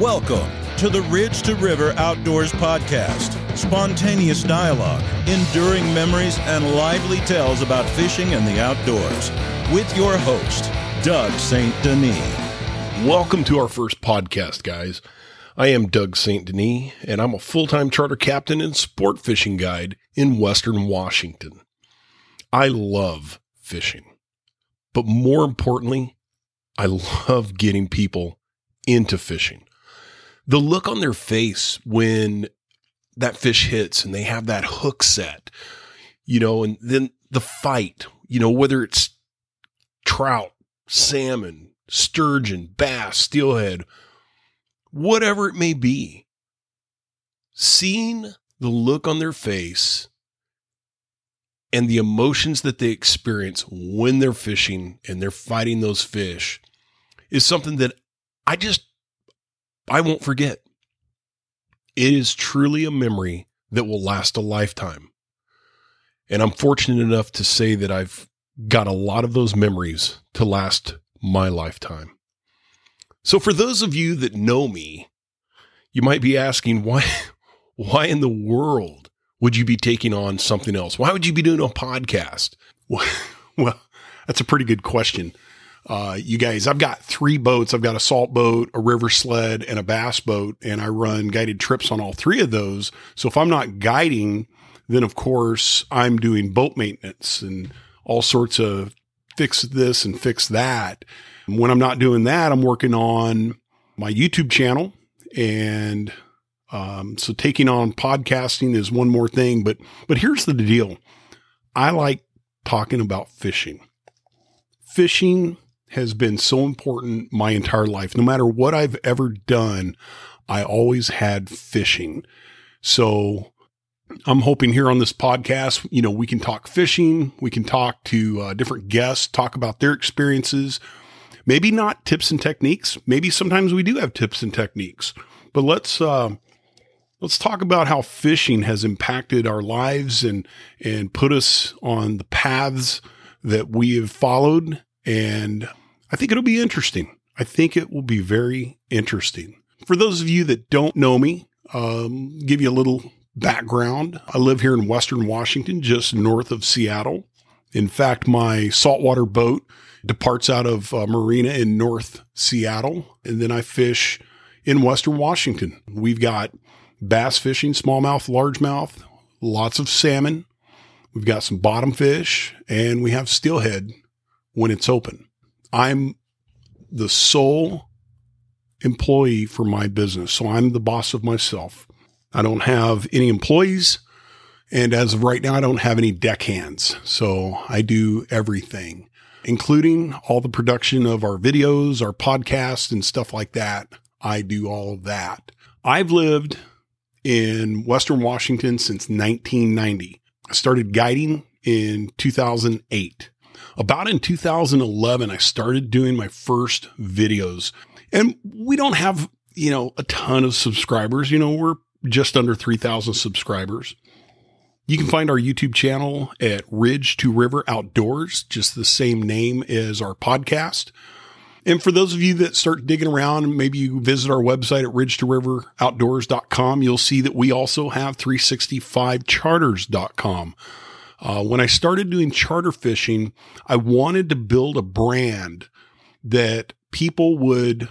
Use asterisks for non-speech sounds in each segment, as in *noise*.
Welcome to the Ridge to River Outdoors Podcast. Spontaneous dialogue, enduring memories, and lively tales about fishing and the outdoors. With your host, Doug St. Denis. Welcome to our first podcast, guys. I am Doug St. Denis, and I'm a full time charter captain and sport fishing guide in Western Washington. I love fishing, but more importantly, I love getting people into fishing the look on their face when that fish hits and they have that hook set, you know, and then the fight, you know, whether it's trout, salmon, sturgeon, bass, steelhead, whatever it may be, seeing the look on their face and the emotions that they experience when they're fishing and they're fighting those fish is something that I just I won't forget. It is truly a memory that will last a lifetime. And I'm fortunate enough to say that I've got a lot of those memories to last my lifetime. So for those of you that know me, you might be asking why *laughs* why in the world would you be taking on something else? Why would you be doing a podcast? *laughs* Well, that's a pretty good question. Uh, you guys, I've got three boats. I've got a salt boat, a river sled, and a bass boat, and I run guided trips on all three of those. So if I'm not guiding, then of course I'm doing boat maintenance and all sorts of fix this and fix that. When I'm not doing that, I'm working on my YouTube channel. And um, so taking on podcasting is one more thing. But but here's the deal. I like talking about fishing. Fishing has been so important my entire life. No matter what I've ever done, I always had fishing. So I'm hoping here on this podcast, you know, we can talk fishing, we can talk to uh, different guests, talk about their experiences. Maybe not tips and techniques. Maybe sometimes we do have tips and techniques, but let's uh, let's talk about how fishing has impacted our lives and and put us on the paths that we have followed and I think it'll be interesting. I think it will be very interesting. For those of you that don't know me, um, give you a little background. I live here in Western Washington, just north of Seattle. In fact, my saltwater boat departs out of a marina in North Seattle, and then I fish in Western Washington. We've got bass fishing, smallmouth, largemouth, lots of salmon. We've got some bottom fish, and we have steelhead when it's open. I'm the sole employee for my business. So I'm the boss of myself. I don't have any employees. And as of right now, I don't have any deckhands. So I do everything, including all the production of our videos, our podcasts, and stuff like that. I do all of that. I've lived in Western Washington since 1990. I started guiding in 2008 about in 2011, I started doing my first videos. And we don't have, you know, a ton of subscribers. You know, we're just under 3,000 subscribers. You can find our YouTube channel at Ridge to River Outdoors, just the same name as our podcast. And for those of you that start digging around, maybe you visit our website at ridge to river outdoors.com, you'll see that we also have 365charters.com. Uh, when I started doing charter fishing, I wanted to build a brand that people would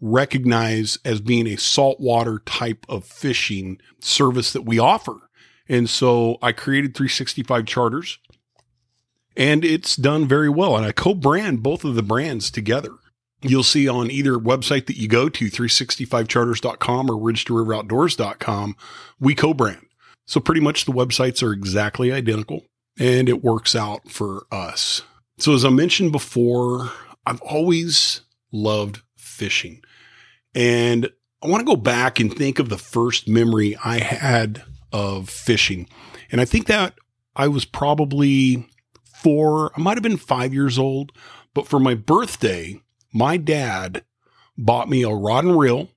recognize as being a saltwater type of fishing service that we offer. And so I created 365 charters and it's done very well. And I co brand both of the brands together. You'll see on either website that you go to, 365charters.com or ridge to river outdoors.com, we co brand. So pretty much the websites are exactly identical and it works out for us. So as I mentioned before, I've always loved fishing and I want to go back and think of the first memory I had of fishing. And I think that I was probably four, I might have been five years old, but for my birthday, my dad bought me a rod and reel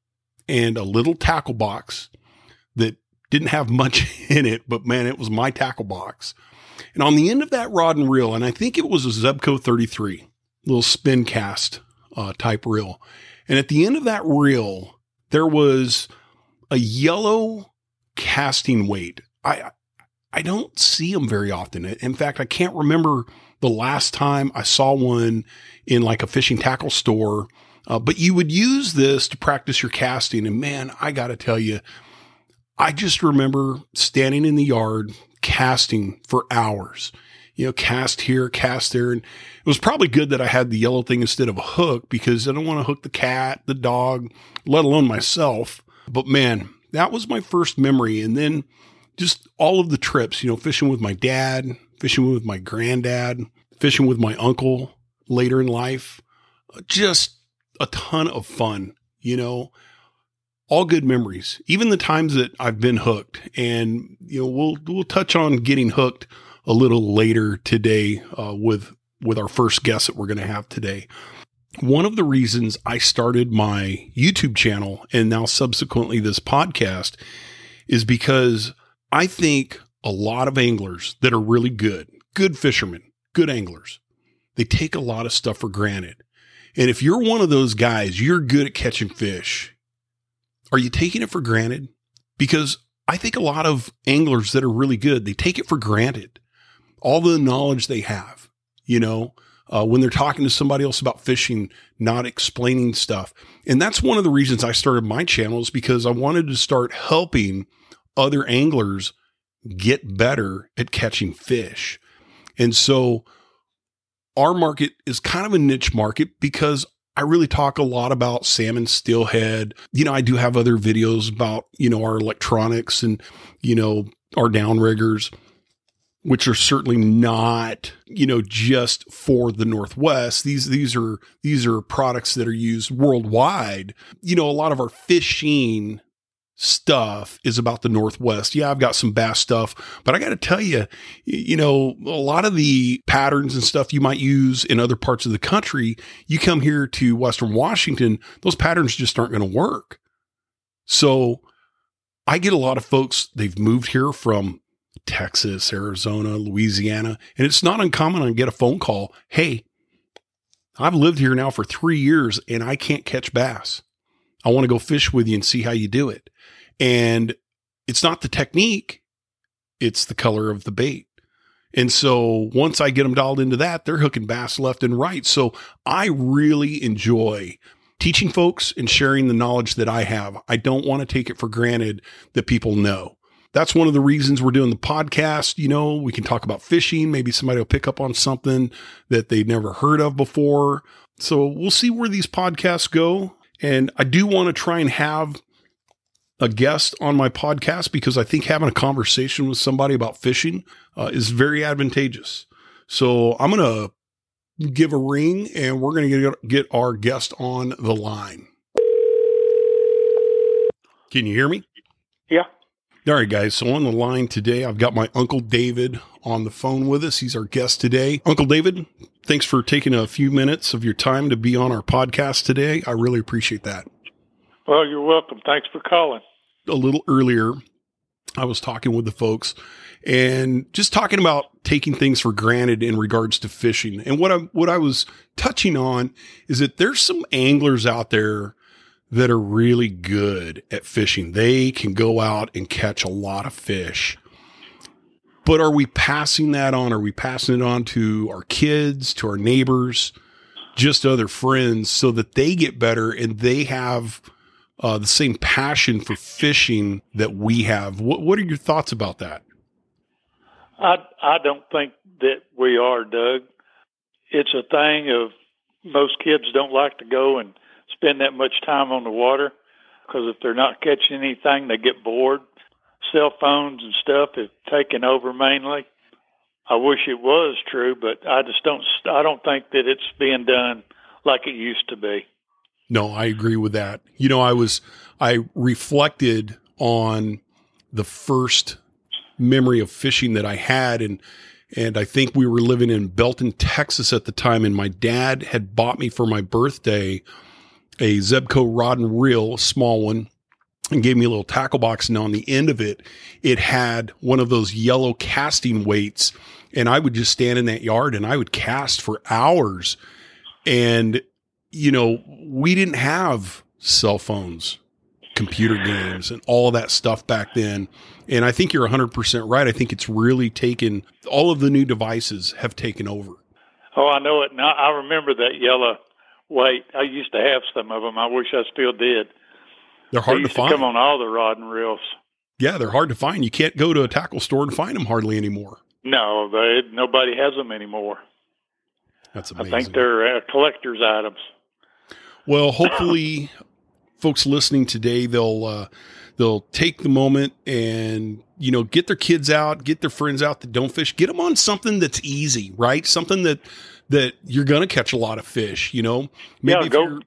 and a little tackle box that didn't have much *laughs* in it, but man, it was my tackle box. And on the end of that rod and reel, and I think it was a Zebco 33, little spin cast uh, type reel. And at the end of that reel, there was a yellow casting weight. I I don't see them very often. In fact, I can't remember the last time I saw one in like a fishing tackle store. Uh, but you would use this to practice your casting. And man, I got to tell you, I just remember standing in the yard casting for hours. You know, cast here, cast there. And it was probably good that I had the yellow thing instead of a hook because I don't want to hook the cat, the dog, let alone myself. But man, that was my first memory. And then just all of the trips, you know, fishing with my dad, fishing with my granddad, fishing with my uncle later in life. Just a ton of fun, you know all good memories, even the times that I've been hooked. And, you know, we'll, we'll touch on getting hooked a little later today uh, with, with our first guest that we're going to have today. One of the reasons I started my YouTube channel and now subsequently this podcast is because I think a lot of anglers that are really good, good fishermen, good anglers, they take a lot of stuff for granted. And if you're one of those guys, you're good at catching fish are you taking it for granted? Because I think a lot of anglers that are really good, they take it for granted. All the knowledge they have, you know, uh, when they're talking to somebody else about fishing, not explaining stuff. And that's one of the reasons I started my channel is because I wanted to start helping other anglers get better at catching fish. And so our market is kind of a niche market because I really talk a lot about salmon steelhead. You know, I do have other videos about, you know, our electronics and, you know, our downriggers, which are certainly not, you know, just for the Northwest. These, these are, these are products that are used worldwide. You know, a lot of our fishing stuff is about the Northwest. Yeah, I've got some bass stuff, but I got to tell you, you know, a lot of the patterns and stuff you might use in other parts of the country, you come here to Western Washington, those patterns just aren't going to work. So I get a lot of folks, they've moved here from Texas, Arizona, Louisiana, and it's not uncommon I get a phone call. Hey, I've lived here now for three years and I can't catch bass. I want to go fish with you and see how you do it. And it's not the technique, it's the color of the bait. And so once I get them dialed into that, they're hooking bass left and right. So I really enjoy teaching folks and sharing the knowledge that I have. I don't want to take it for granted that people know. That's one of the reasons we're doing the podcast. You know, we can talk about fishing. Maybe somebody will pick up on something that they've never heard of before. So we'll see where these podcasts go. And I do want to try and have a guest on my podcast because I think having a conversation with somebody about fishing uh, is very advantageous. So I'm going to give a ring and we're going to get our guest on the line. Can you hear me? Yeah. All right, guys. So on the line today, I've got my Uncle David on the phone with us. He's our guest today. Uncle David, thanks for taking a few minutes of your time to be on our podcast today. I really appreciate that. Well, you're welcome. Thanks for calling. A little earlier, I was talking with the folks and just talking about taking things for granted in regards to fishing. And what I what I was touching on is that there's some anglers out there that are really good at fishing. They can go out and catch a lot of fish. But are we passing that on? Are we passing it on to our kids, to our neighbors, just other friends so that they get better and they have uh, the same passion for fishing that we have? What, what are your thoughts about that? I, I don't think that we are, Doug. It's a thing of most kids don't like to go and spend that much time on the water because if they're not catching anything, they get bored. Cell phones and stuff have taken over mainly. I wish it was true, but I just don't. I don't think that it's being done like it used to be. No, I agree with that. You know, I was I reflected on the first memory of fishing that I had and and I think we were living in Belton, Texas at the time and my dad had bought me for my birthday a Zebco rod and reel, small one, and gave me a little tackle box. And on the end of it, it had one of those yellow casting weights. And I would just stand in that yard and I would cast for hours. And, you know, we didn't have cell phones computer games and all that stuff back then. And I think you're 100% right. I think it's really taken, all of the new devices have taken over. Oh, I know it. Now I remember that yellow weight. I used to have some of them. I wish I still did. They're hard they to find. come on all the rod and reels. Yeah, they're hard to find. You can't go to a tackle store and find them hardly anymore. No, they, nobody has them anymore. That's amazing. I think they're uh, collector's items. Well, *coughs* hopefully, folks listening today they'll uh, they'll take the moment and you know get their kids out, get their friends out that don't fish, get them on something that's easy, right? Something that that you're going to catch a lot of fish. You know, maybe yeah, if go.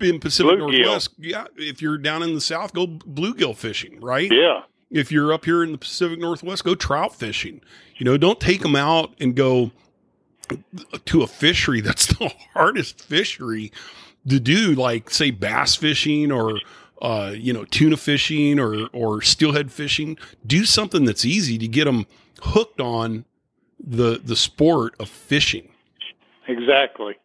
In Pacific Bluegill. Northwest, yeah. If you're down in the South, go bluegill fishing, right? Yeah, if you're up here in the Pacific Northwest, go trout fishing. You know, don't take them out and go to a fishery *laughs* that's the hardest fishery to do, like say bass fishing or uh, you know tuna fishing or or steelhead fishing. Do something that's easy to get them hooked on the the sport of fishing. exactly.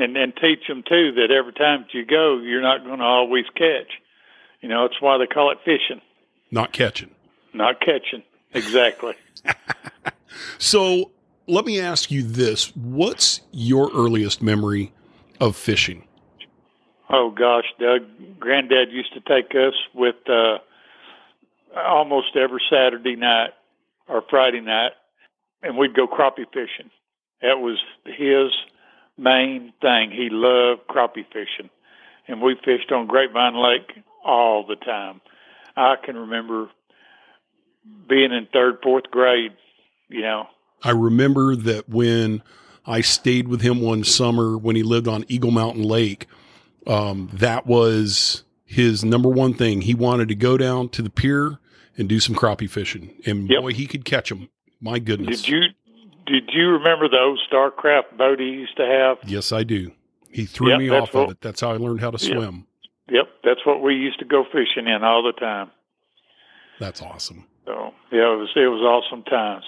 And and teach them too that every time that you go, you're not going to always catch. You know, it's why they call it fishing, Not catching. not catching. Exactly. *laughs* So let me ask you this: What's your earliest memory of fishing? Oh gosh, Doug, Granddad used to take us with uh, almost every Saturday night or Friday night, and we'd go crappie fishing. That was his main thing. He loved crappie fishing, and we fished on Grapevine Lake all the time. I can remember being in third, fourth grade. You know, I remember that when I stayed with him one summer when he lived on Eagle Mountain Lake, um, that was his number one thing. He wanted to go down to the pier and do some crappie fishing, and Yep. boy, he could catch them. My goodness! did you did you remember those Starcraft boat he used to have? Yes, I do. He threw Yep, me off of it. That's how I learned how to Yep. swim. Yep, that's what we used to go fishing in all the time. That's awesome. So yeah, it was it was awesome times.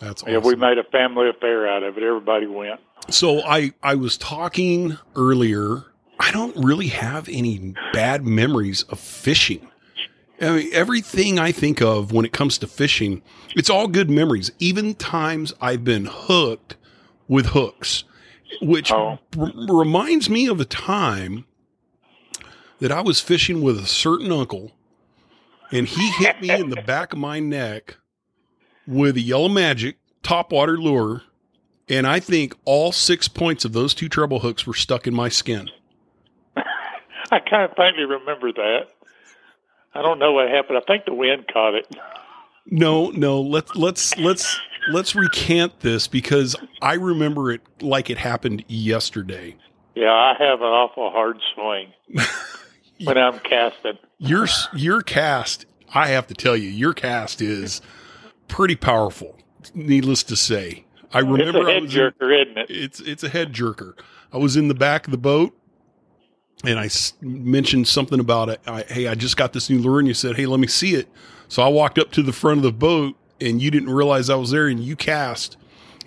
That's Yeah, we made a family affair out of it. Everybody went. So I I was talking earlier. I don't really have any bad memories of fishing. I mean, everything I think of when it comes to fishing, it's all good memories. Even times I've been hooked with hooks, which Oh. r- reminds me of a time that I was fishing with a certain uncle, and he hit me in the *laughs* back of my neck with a yellow magic topwater lure, and I think all six points of those two treble hooks were stuck in my skin. *laughs* I kind of faintly remember that. I don't know what happened. I think the wind caught it. No, no, let's let's let's let's recant this because I remember it like it happened yesterday. Yeah, I have an awful hard swing *laughs* when I'm casting. Your your cast, I have to tell you, your cast is pretty powerful. Needless to say, I remember It's a head was in- jerker, isn't it? it's it's a head jerker. I was in the back of the boat, and I s- mentioned something about it. I, hey, I just got this new lure, and you said, "Hey, let me see it." So I walked up to the front of the boat, and you didn't realize I was there, and you cast,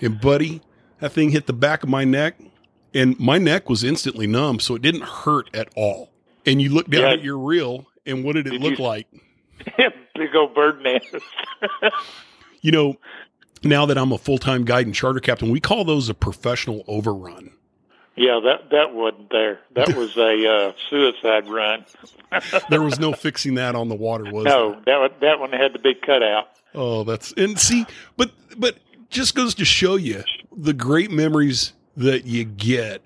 and buddy, that thing hit the back of my neck, and my neck was instantly numb, so it didn't hurt at all. And you looked down Yeah. at your reel, and what did it Did look you- like? *laughs* Big old bird nest. *laughs* You know, now that I'm a full time guide and charter captain, we call those a professional overrun. Yeah, that that wasn't there. That was a uh, suicide run. *laughs* There was no fixing that on the water, was No, there? that one, that one had to be cut out. Oh, that's and see, but but just goes to show you the great memories that you get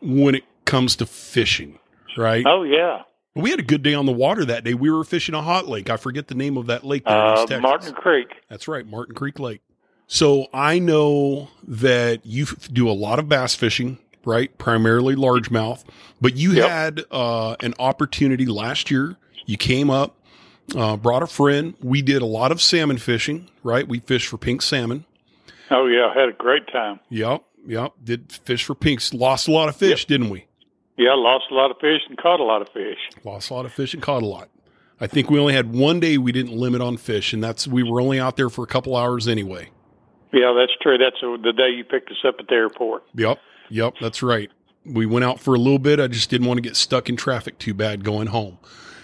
when it comes to fishing, right? Oh yeah, We had a good day on the water that day. We were fishing a hot lake. I forget the name of that lake there in uh. Martin Creek. That's right, Martin Creek Lake. So I know that you f- do a lot of bass fishing, right? Primarily largemouth, but you Yep. had uh, an opportunity last year. You came up, uh, brought a friend. We did a lot of salmon fishing, right? We fished for pink salmon. Oh yeah, had a great time. Yep, yep. Did fish for pinks. Lost a lot of fish, didn't we? Yeah, lost a lot of fish and caught a lot of fish. Lost a lot of fish and caught a lot. I think we only had one day we didn't limit on fish, and that's we were only out there for a couple hours anyway. Yeah, that's true. That's the day you picked us up at the airport. Yep. Yep. That's right. We went out for a little bit. I just didn't want to get stuck in traffic too bad going home.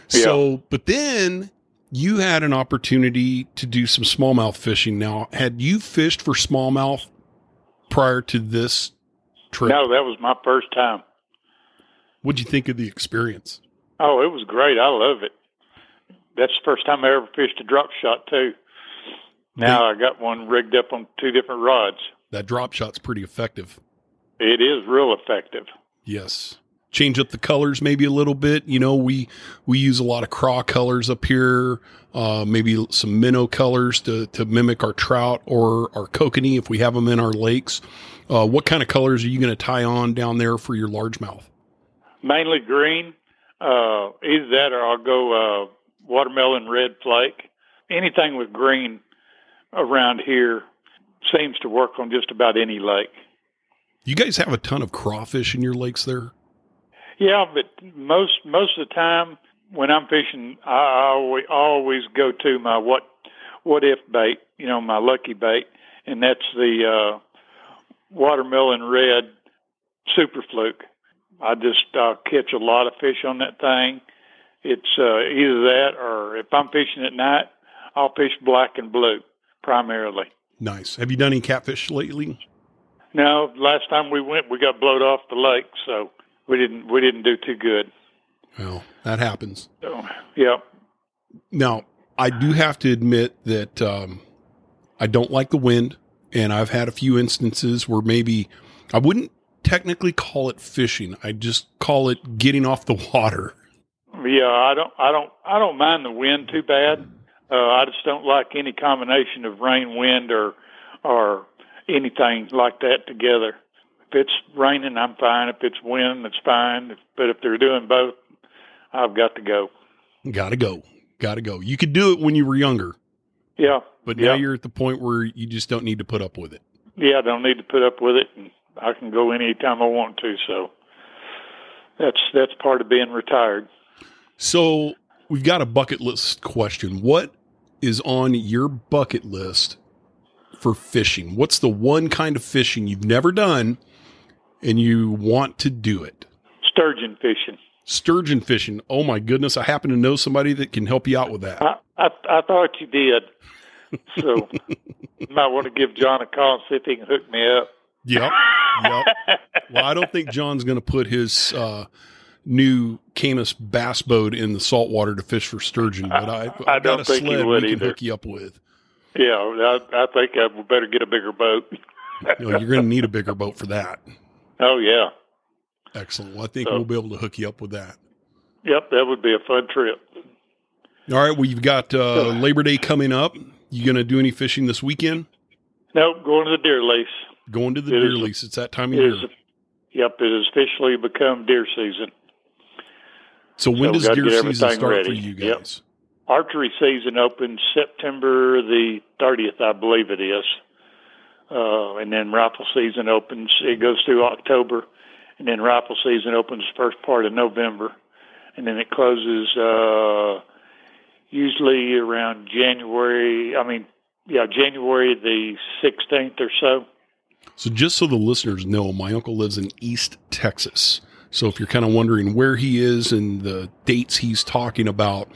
So, but then you had an opportunity to do some smallmouth fishing. Now, had you fished for smallmouth prior to this trip? No, that was my first time. What'd you think of the experience? Oh, it was great. I love it. That's the first time I ever fished a drop shot too. Now I got one rigged up on two different rods. That drop shot's pretty effective. It is real effective. Yes. Change up the colors maybe a little bit. You know, we we use a lot of craw colors up here, uh, maybe some minnow colors to to mimic our trout or our kokanee if we have them in our lakes. Uh, what kind of colors are you going to tie on down there for your largemouth? Mainly green. Uh, either that or I'll go uh, watermelon red flake. Anything with green around here seems to work on just about any lake. You guys have a ton of crawfish in your lakes there. Yeah, but most most of the time when I'm fishing, I always always go to my what what if bait, you know, my lucky bait, and that's the uh, watermelon red super fluke. I just uh, catch a lot of fish on that thing. It's uh, either that or if I'm fishing at night, I'll fish black and blue primarily. Nice. Have you done any catfish lately? No, last time we went, we got blowed off the lake, so we didn't we didn't do too good. Well, that happens. So, yeah. Now, I do have to admit that um, I don't like the wind, and I've had a few instances where maybe I wouldn't technically call it fishing. I just call it getting off the water. Yeah, I don't, I don't, I don't mind the wind too bad. Uh, I just don't like any combination of rain, wind, or or anything like that together. If it's raining, I'm fine. If it's wind, it's fine. But if they're doing both, I've got to go. Got to go. Got to go. You could do it when you were younger, Yeah, but now Yeah. you're at the point where you just don't need to put up with it. yeah, I don't need to put up with it, and I can go anytime I want to. So that's that's part of being retired. So we've got a bucket list question. What is on your bucket list for fishing? What's the one kind of fishing you've never done and you want to do it? Sturgeon fishing. Sturgeon fishing. Oh my goodness. I happen to know somebody that can help you out with that. I, I I thought you did. So you might want to give John a call and see if he can hook me up. Yep. Yep. *laughs* Well, I don't think John's going to put his uh, new Camus bass boat in the saltwater to fish for sturgeon, but I, I've I got don't a sled would we can either. hook you up with. Yeah, I, I think I would better get a bigger boat. You know, you're going to need a bigger boat for that. Oh yeah, Excellent. Well, I think So- we'll be able to hook you up with that. yep, that would be a fun trip. All right. Well, you've got uh, Labor Day coming up. You going to do any fishing this weekend? Nope, going to the deer lease. Going to the It deer is- lease. It's that time of year. is, yep, it has officially become deer season. so when so does deer season start for ready. you Yep. Archery season opens September the 30th, I believe it is. Uh, and then rifle season opens, it goes through October. And then rifle season opens first part of November. And then it closes, uh, usually around January, I mean, yeah, January the 16th or so. So, just so the listeners know, my uncle lives in East Texas. So, if you're kind of wondering where he is and the dates he's talking about,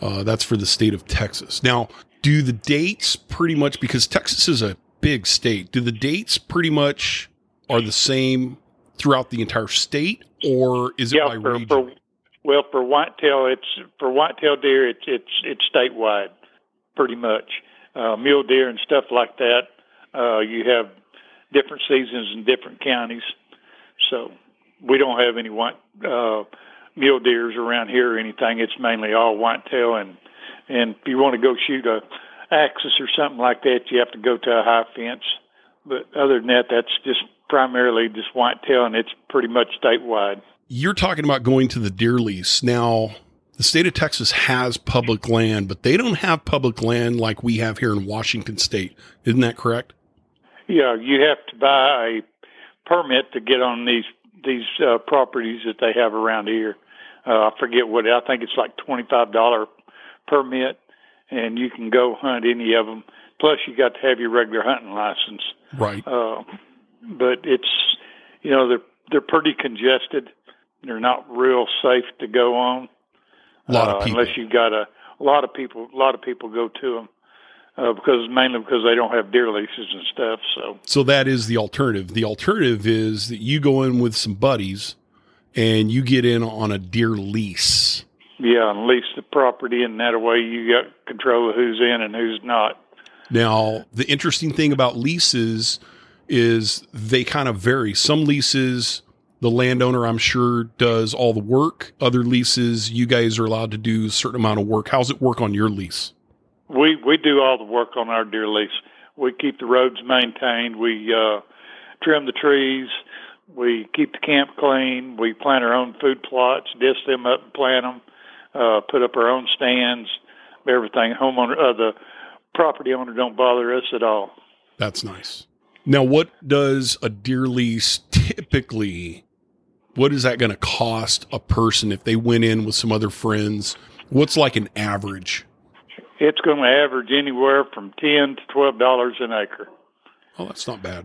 uh, that's for the state of Texas. Now, do the dates pretty much, because Texas is a big state, do the dates pretty much are the same throughout the entire state, or is it by for, region? for well for whitetail it's for whitetail deer it's it's it's statewide pretty much uh mule deer and stuff like that uh you have different seasons in different counties so we don't have any white uh mule deers around here or anything it's mainly all whitetail and and if you want to go shoot a axis or something like that you have to go to a high fence but other than that that's just primarily just whitetail and it's pretty much statewide you're talking about going to the deer lease. Now, the state of Texas has public land, but they don't have public land like we have here in Washington state. Isn't that correct? Yeah, you have to buy a permit to get on these these uh, properties that they have around here. Uh, I forget what I think it's like twenty five dollar permit, and you can go hunt any of them. Plus, you got to have your regular hunting license. Right. Uh, but it's you know they're they're pretty congested. They're not real safe to go on. A lot uh, of people. unless you've got a, a lot of people. A lot of people go to them uh, because mainly because they don't have deer leases and stuff. So So that is the alternative. The alternative is that you go in with some buddies and you get in on a deer lease. yeah, and lease the property, and that way you got control of who's in and who's not. Now, the interesting thing about leases is they kind of vary. Some leases, the landowner, I'm sure, does all the work. Other leases, you guys are allowed to do a certain amount of work. How's it work on your lease? We we do all the work on our deer lease. We keep the roads maintained. We uh, trim the trees. We keep the camp clean. We plant our own food plots, disc them up and plant them. Uh, put up our own stands. Everything. Homeowner, uh, the property owner don't bother us at all. That's nice. Now, what does a deer lease typically? What is that going to cost a person if they went in with some other friends? What's like an average? It's going to average anywhere from ten to twelve dollars an acre. Oh, that's not bad.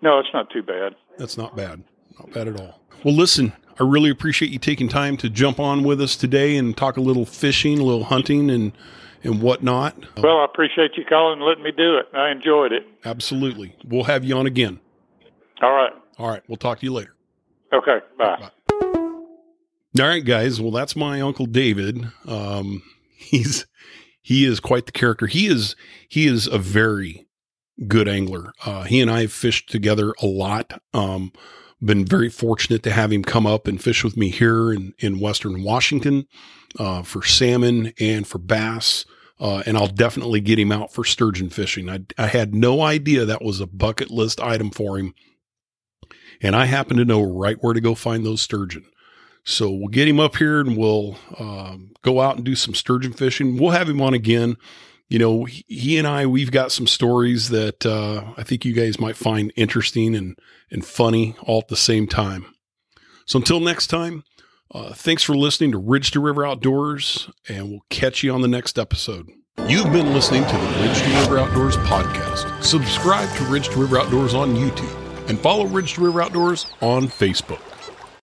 No, it's not too bad. That's not bad. Not bad at all. Well, listen, I really appreciate you taking time to jump on with us today and talk a little fishing, a little hunting, and and whatnot. Well, I appreciate you calling and letting me do it. I enjoyed it. Absolutely. We'll have you on again. All right. All right. We'll talk to you later. Okay. Bye. All right, guys. Well, that's my uncle David. Um, *laughs* he's he is quite the character. He is he is a very good angler. Uh, he and I have fished together a lot. Um, been very fortunate to have him come up and fish with me here in in Western Washington uh, for salmon and for bass. Uh, and I'll definitely get him out for sturgeon fishing. I, I had no idea that was a bucket list item for him. And I happen to know right where to go find those sturgeon. So we'll get him up here and we'll um, go out and do some sturgeon fishing. We'll have him on again. You know, he, and I, we've got some stories that uh, I think you guys might find interesting and, and funny all at the same time. So until next time, uh, thanks for listening to Ridge to River Outdoors, and we'll catch you on the next episode. You've been listening to the Ridge to River Outdoors podcast. Subscribe to Ridge to River Outdoors on YouTube and follow Ridge to River Outdoors on Facebook.